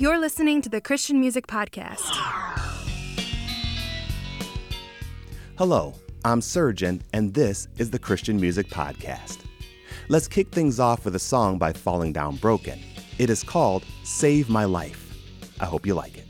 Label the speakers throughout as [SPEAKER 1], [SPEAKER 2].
[SPEAKER 1] You're listening to the Christian Music Podcast.
[SPEAKER 2] Hello, I'm Surgeon, and this is the Christian Music Podcast. Let's kick things off with a song by Falling Down Broken. It is called Save My Life. I hope you like it.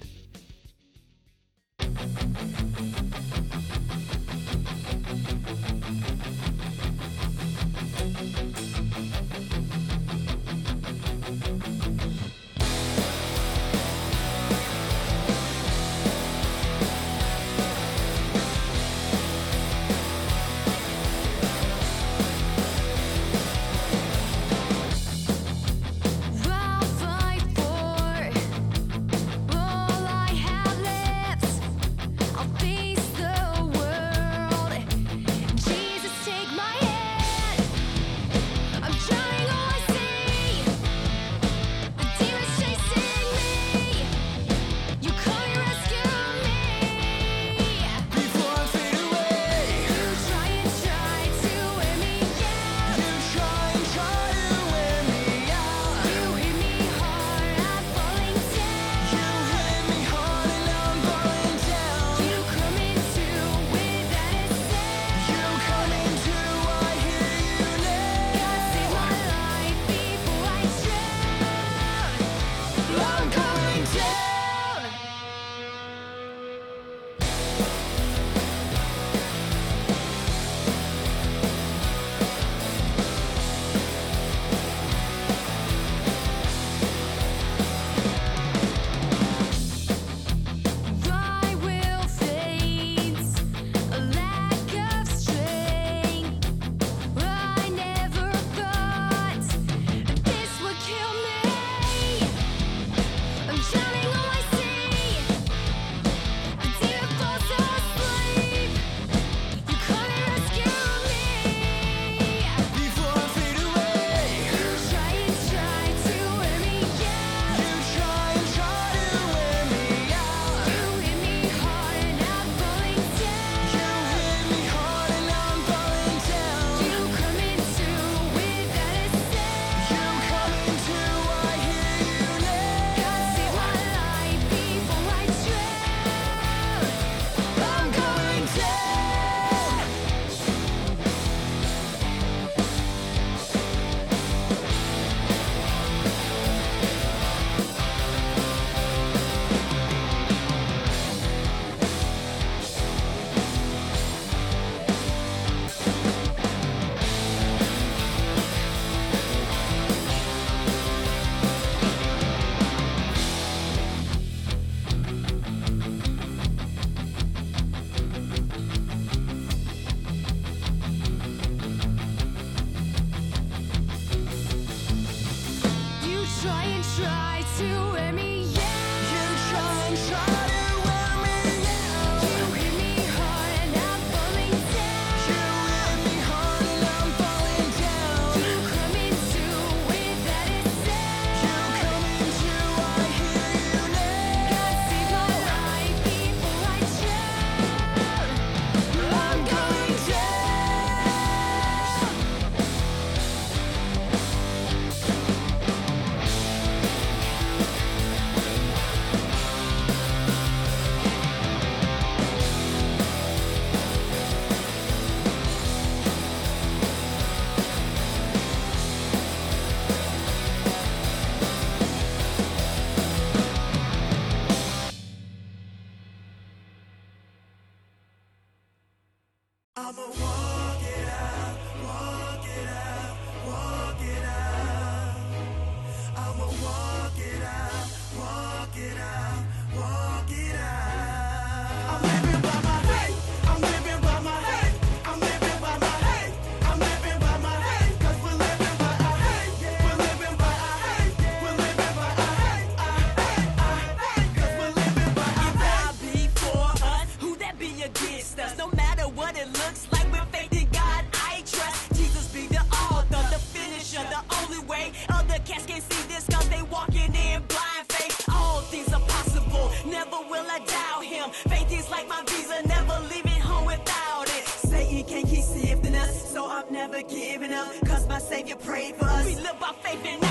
[SPEAKER 3] you
[SPEAKER 4] prayed for us. We live by faith and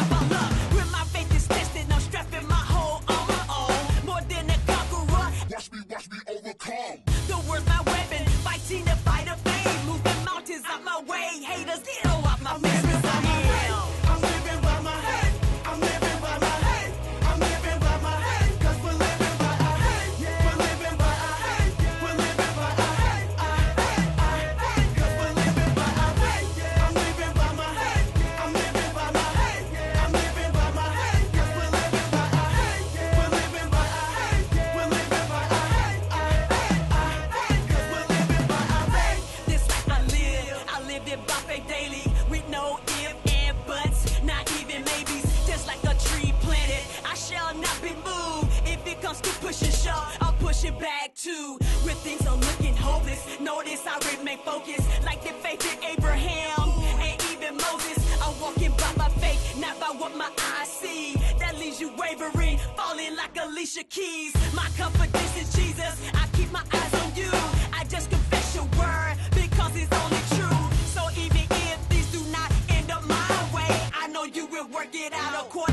[SPEAKER 4] staying focused like the faith in Abraham and even Moses. I'm walking by my faith, not by what my eyes see. That leaves you wavering, falling like Alicia Keys. My confidence is Jesus. I keep my eyes on you. I just confess your word because it's only true. So even if these do not end up my way, I know you will work it out according.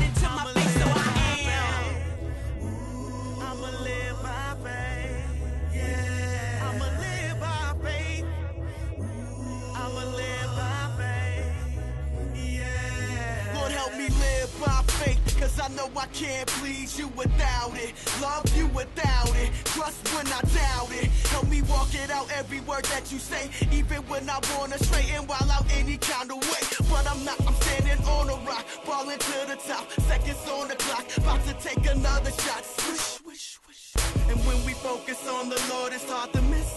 [SPEAKER 5] help me live by faith, cause I know I can't please you without it. Love you without it, trust when I doubt it. Help me walk it out every word that you say, even when I wanna straighten while out any kind of way. But I'm not, I'm standing on a rock, falling to the top, seconds on the clock, about to take another shot. Swish, swish, swish. And when we focus on the Lord, it's hard to miss.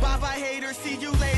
[SPEAKER 5] Bye bye, haters, see you later.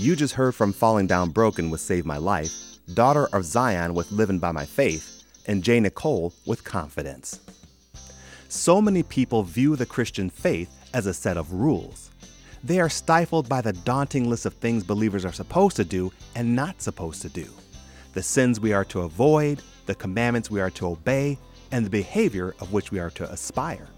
[SPEAKER 3] You
[SPEAKER 6] just heard from Falling Down Broken with Save My Life, Daughter of Zion with Living by My Faith, and J. Nicole with Confidence. So many people view the Christian faith as a set of rules. They are stifled by the daunting list of things believers are supposed to do and not supposed to do, the sins we are to avoid, the commandments we are to obey, and the behavior of which we are to aspire.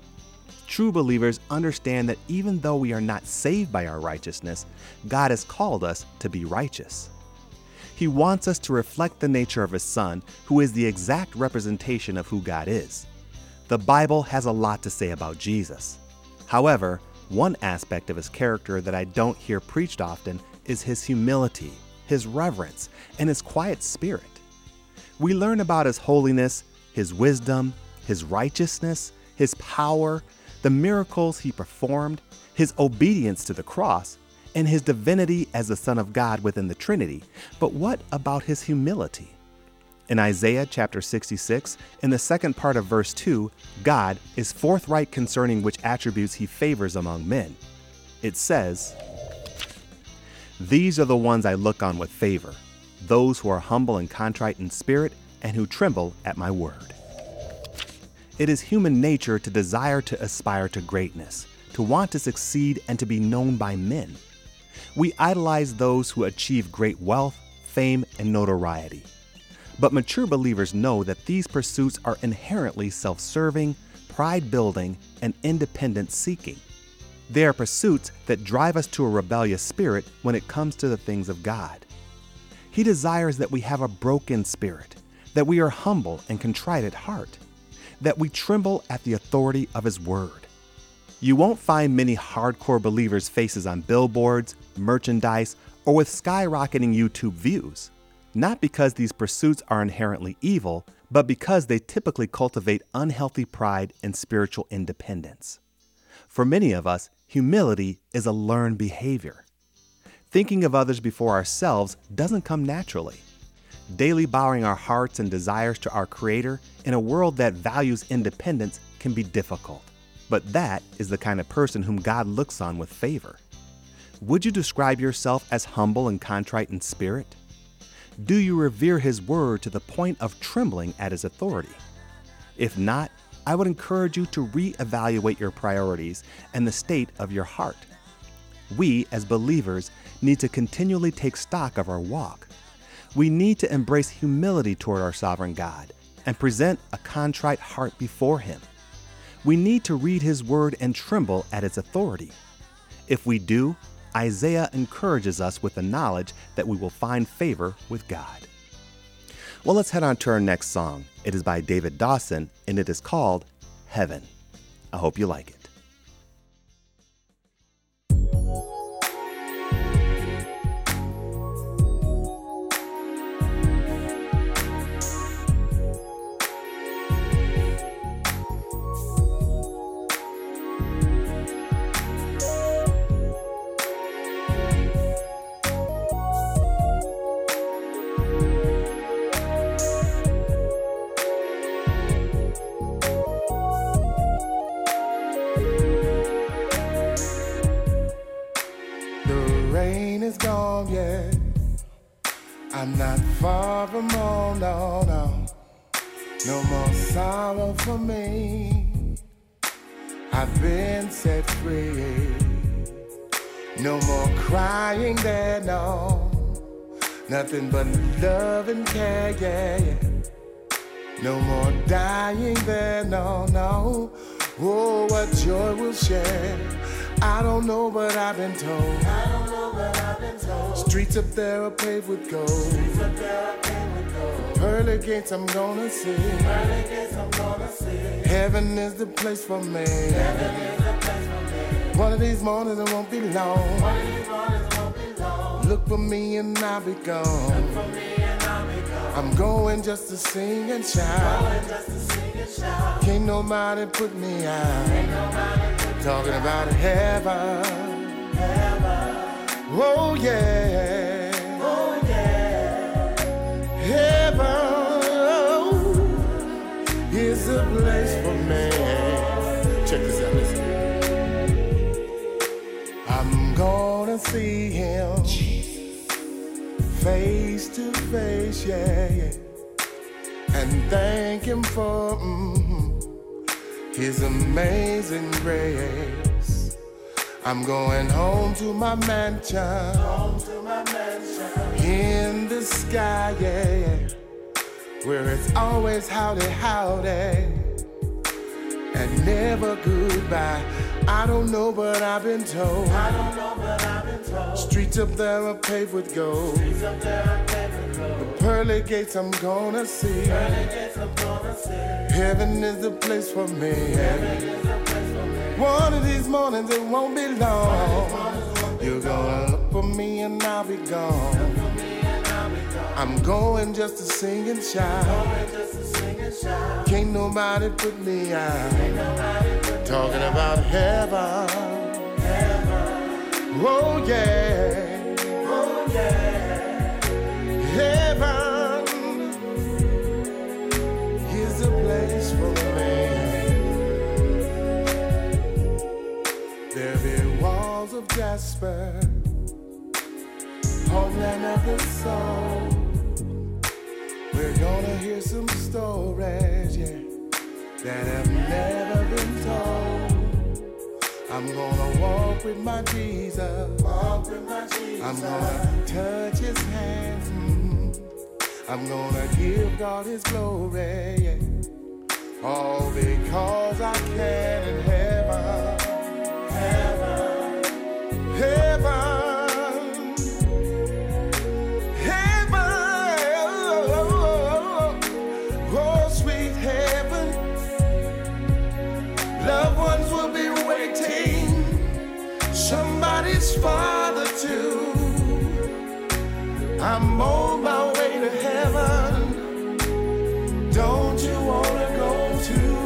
[SPEAKER 6] True believers understand that even though we are not saved by our righteousness, God has called us to be righteous. He wants us to reflect the nature of His Son, who is the exact representation of who God is. The Bible has a lot to say about Jesus. However, one aspect of his character that I don't hear preached often is his humility, his reverence, and his quiet spirit. We learn about his holiness, his wisdom, his righteousness, his power, the miracles he performed, his obedience to the cross, and his divinity as the Son of God within the Trinity. But what about his humility? In Isaiah chapter 66, in the second part of verse 2, God is forthright concerning which attributes he favors among men. It says, These are the ones I look on with favor, those who are humble and contrite in spirit, and who tremble at my word. It is human nature to desire to aspire to greatness, to want to succeed, and to be known by men. We idolize those who achieve great wealth, fame, and notoriety. But mature believers know that these pursuits are inherently self serving, pride building, and independence seeking. They are pursuits that drive us to a rebellious spirit when it comes to the things of God. He desires that we have a broken spirit, that we are humble and contrite at heart, that we tremble at the authority of His Word. You won't find many hardcore believers' faces on billboards, merchandise, or with skyrocketing YouTube views. Not because these pursuits are inherently evil, but because they typically cultivate unhealthy pride and spiritual independence. For many of us, humility is a learned behavior. Thinking of others before ourselves doesn't come naturally. Daily bowing our hearts and desires to our Creator in a world that values independence can be difficult. But that is the kind of person whom God looks on with favor. Would you describe yourself as humble and contrite in spirit? Do you revere His Word to the point of trembling at His authority? If not, I would encourage you to reevaluate your priorities and the state of your heart. We, as believers, need to continually take stock of our walk. We need to embrace humility toward our sovereign God and present a contrite heart before Him. We need to read His Word and tremble at its authority. If we do, Isaiah encourages us with the knowledge that we will find favor with God. Well, let's head on to our next song. It is by David Dawson and it is called Heaven. I hope you like it.
[SPEAKER 7] Nothing but love and care, yeah, yeah. No more dying there, no, no. Oh, what joy we'll share. I don't know, but I've been told. I don't know, but I've been told. Streets up there are paved with gold. Streets up there are paved with gold. Pearly gates I'm gonna see. Pearly gates I'm gonna see. Heaven is the place for me. Heaven is the place for me. One of these mornings it won't be long. One of these mornings for me and I'll be gone. I'm going just to sing and shout. Can't nobody put me out. Talking about heaven. Oh yeah. Oh yeah. Heaven is a place for me. Check this out, listen. I'm gonna see him. Face to face, yeah, yeah. And thank Him for mm, His amazing grace. I'm going home to my mansion, home to my mansion in the sky, yeah, yeah. Where it's always howdy, howdy and never goodbye. I don't know, but I've been told. I don't know, but I've been told. Streets up there are paved with gold. Streets up there are paved with gold. The pearly gates I'm gonna see. Pearly gates I'm gonna see. Heaven is the place for me. Heaven is the place for me. One of these mornings it won't be long. You're gonna look for me and I'll be gone. I'm going just to sing and shout. Can't nobody put me out. Talking about heaven. Oh yeah. Oh yeah. Heaven is a place for me. There be walls of jasper, homeland of the soul. We're gonna hear some stories, yeah, that have never been told. I'm gonna walk with my Jesus. Walk with my Jesus. I'm gonna touch his hands. mm. I'm gonna give God his glory. All because I can in heaven. Heaven. Heaven. Heaven, father too. I'm on my way to heaven. Don't you wanna go too?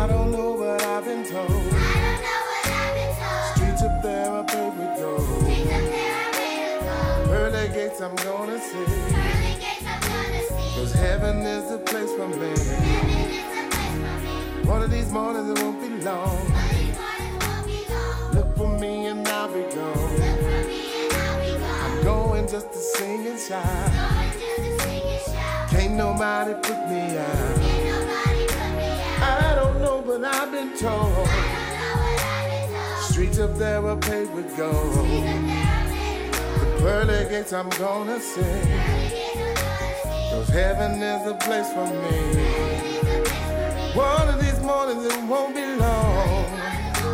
[SPEAKER 7] I don't know, but I've been told. I don't know what I've been told. Streets up there are paved with gold. Streets of there are paved Pearly gates I'm gonna see. Cause heaven is the place for me. One of these mornings it won't be long. Shout. Can't nobody put me out. I don't know, but I've been told. Streets up there are paved with gold. The pearly gates I'm gonna sing. Cause heaven is the place for me. One of these mornings it won't be long.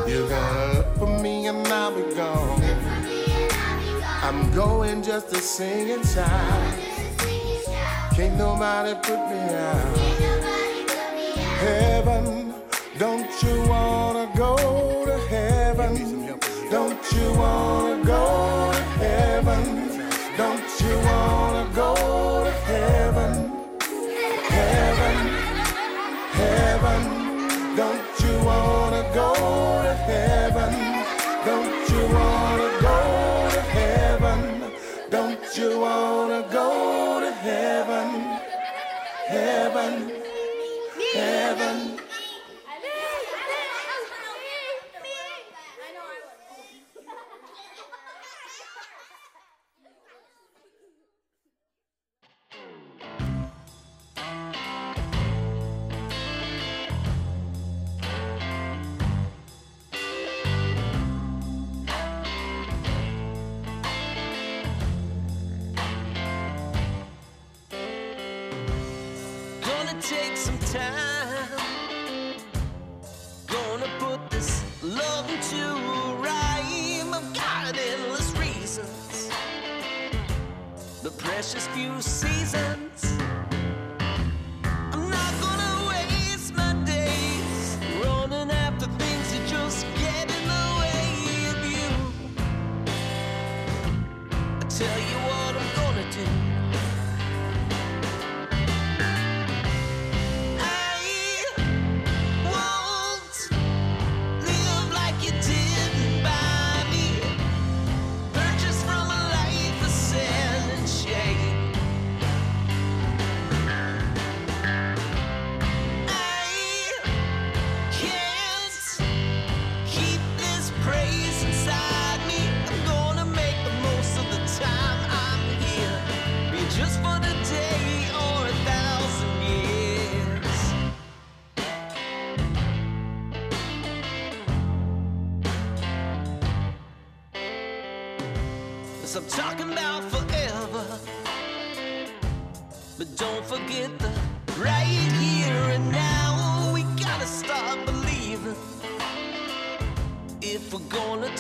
[SPEAKER 7] You're gonna look for me and I'll be gone. I'm going just to sing and shout. Can't nobody put me out. Heaven, don't you wanna go to heaven? Don't you wanna go to heaven? Don't you wanna go to heaven? Heaven, heaven, don't you wanna go to heaven? Don't you wanna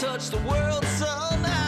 [SPEAKER 8] touch the world somehow,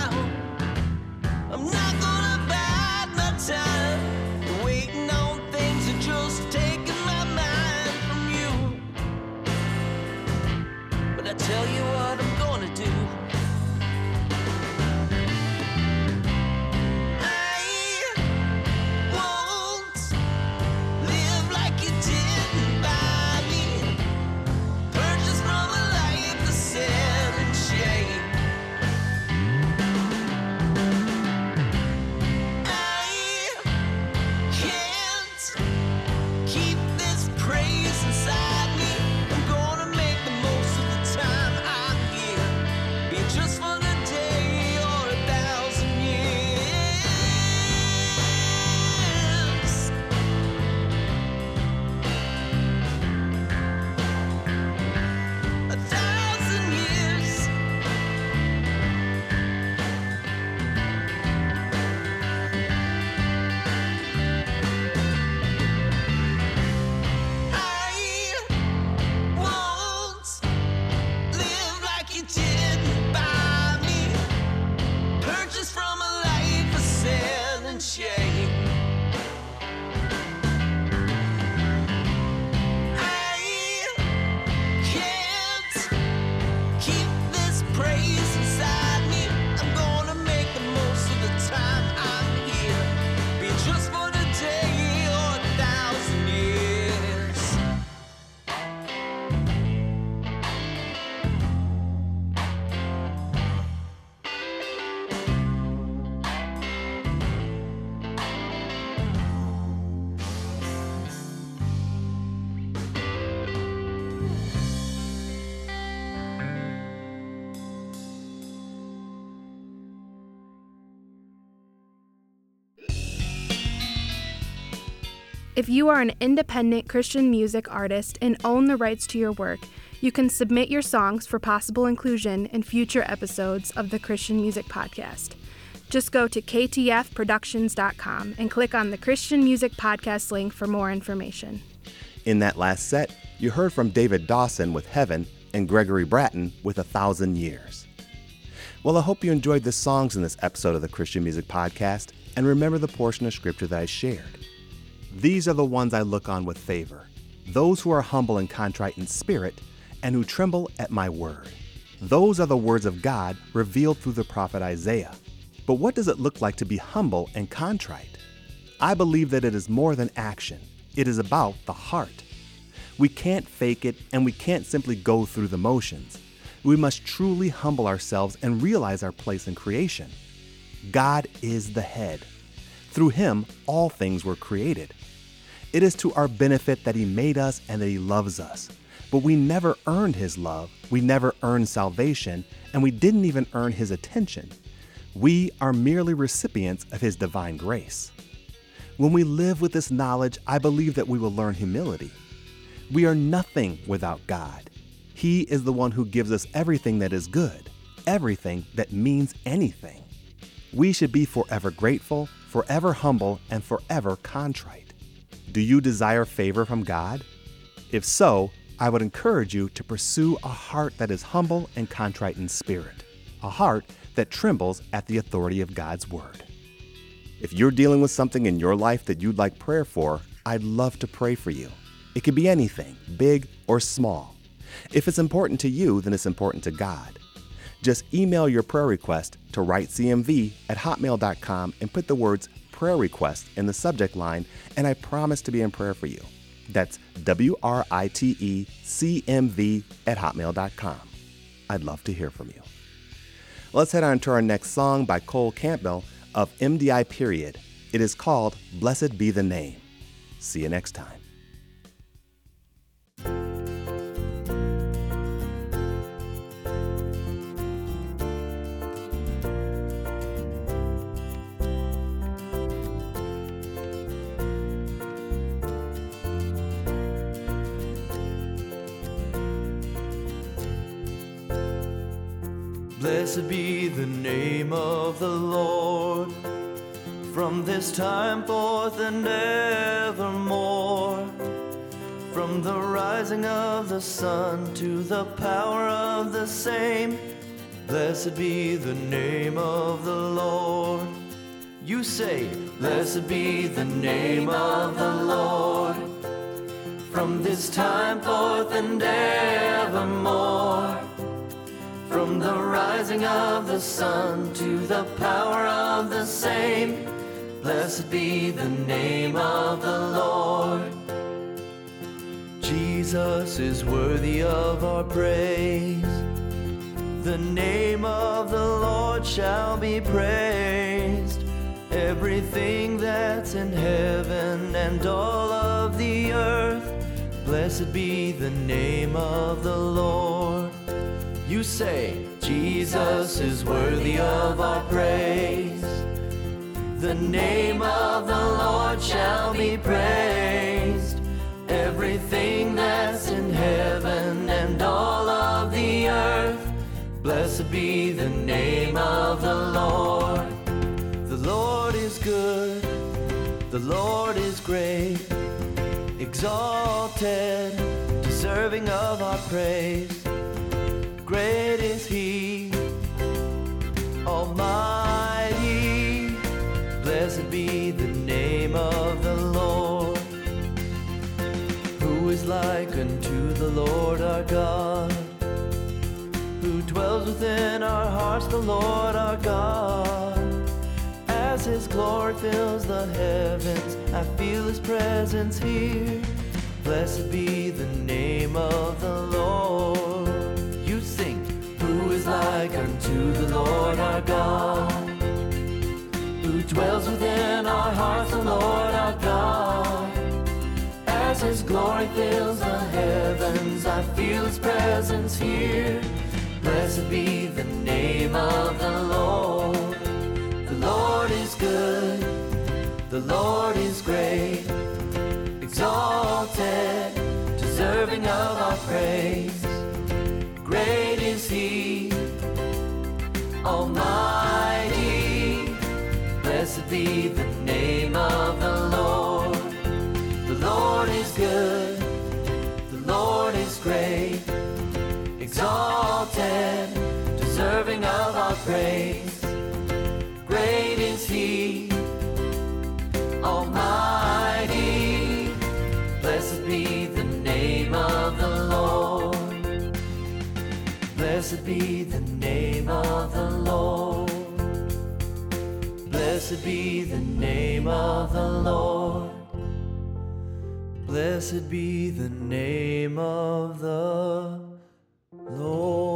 [SPEAKER 1] If you are an independent Christian music artist and own the rights to your work, you can submit your songs for possible inclusion in future episodes of the Christian Music Podcast. Just go to ktfproductions.com and click on the Christian Music Podcast link for more information.
[SPEAKER 6] In that last set, you heard from David Dawson with Heaven and Gregory Bratton with A Thousand Years. Well, I hope you enjoyed the songs in this episode of the Christian Music Podcast and remember the portion of scripture that I shared. These are the ones I look on with favor those who are humble and contrite in spirit and who tremble at my word. Those are the words of God revealed through the prophet Isaiah. But what does it look like to be humble and contrite? I believe that it is more than action, it is about the heart. We can't fake it and we can't simply go through the motions. We must truly humble ourselves and realize our place in creation. God is the head. Through him, all things were created. It is to our benefit that he made us and that he loves us. But we never earned his love, we never earned salvation, and we didn't even earn his attention. We are merely recipients of his divine grace. When we live with this knowledge, I believe that we will learn humility. We are nothing without God. He is the one who gives us everything that is good, everything that means anything. We should be forever grateful, forever humble, and forever contrite. Do you desire favor from God? If so, I would encourage you to pursue a heart that is humble and contrite in spirit, a heart that trembles at the authority of God's word. If you're dealing with something in your life that you'd like prayer for, I'd love to pray for you. It could be anything, big or small. If it's important to you, then it's important to God. Just email your prayer request to writecmv at hotmail.com and put the words prayer request in the subject line, and I promise to be in prayer for you. That's W R I T E C M V at hotmail.com. I'd love to hear from you. Let's head on to our next song by Cole Campbell of MDI Period. It is called Blessed Be the Name. See you next time.
[SPEAKER 9] And evermore. From the rising of the sun to the power of the same, blessed be the name of the Lord. You say, Blessed be the name of the Lord. From this time forth and evermore. From the rising of the sun to the power of the same, blessed be the name of the Lord. Jesus is worthy of our praise. The name of the Lord shall be praised. Everything that's in heaven and all of the earth, blessed be the name of the Lord. You say, Jesus is worthy of our praise. The name of the Lord shall be praised. Everything that's in heaven and all of the earth, blessed be the name of the Lord. The Lord is good, the Lord is great, exalted, deserving of our praise. Great is He, Almighty. Be the name of the Lord. Who is like unto the Lord our God? Who dwells within our hearts, the Lord our God? As His glory fills the heavens, I feel His presence here. Blessed be the name of the Lord. You sing, Who is like unto the Lord our God? Dwells within our hearts, the Lord our God? As His glory fills the heavens, I feel His presence here. Blessed be the name of the Lord. The Lord is good, the Lord is great, exalted, deserving of our praise. Exalted, deserving of our praise. Great is He, Almighty. Blessed be the name of the Lord. Blessed be the name of the Lord. Blessed be the name of the Lord. Blessed be the name of the Lord.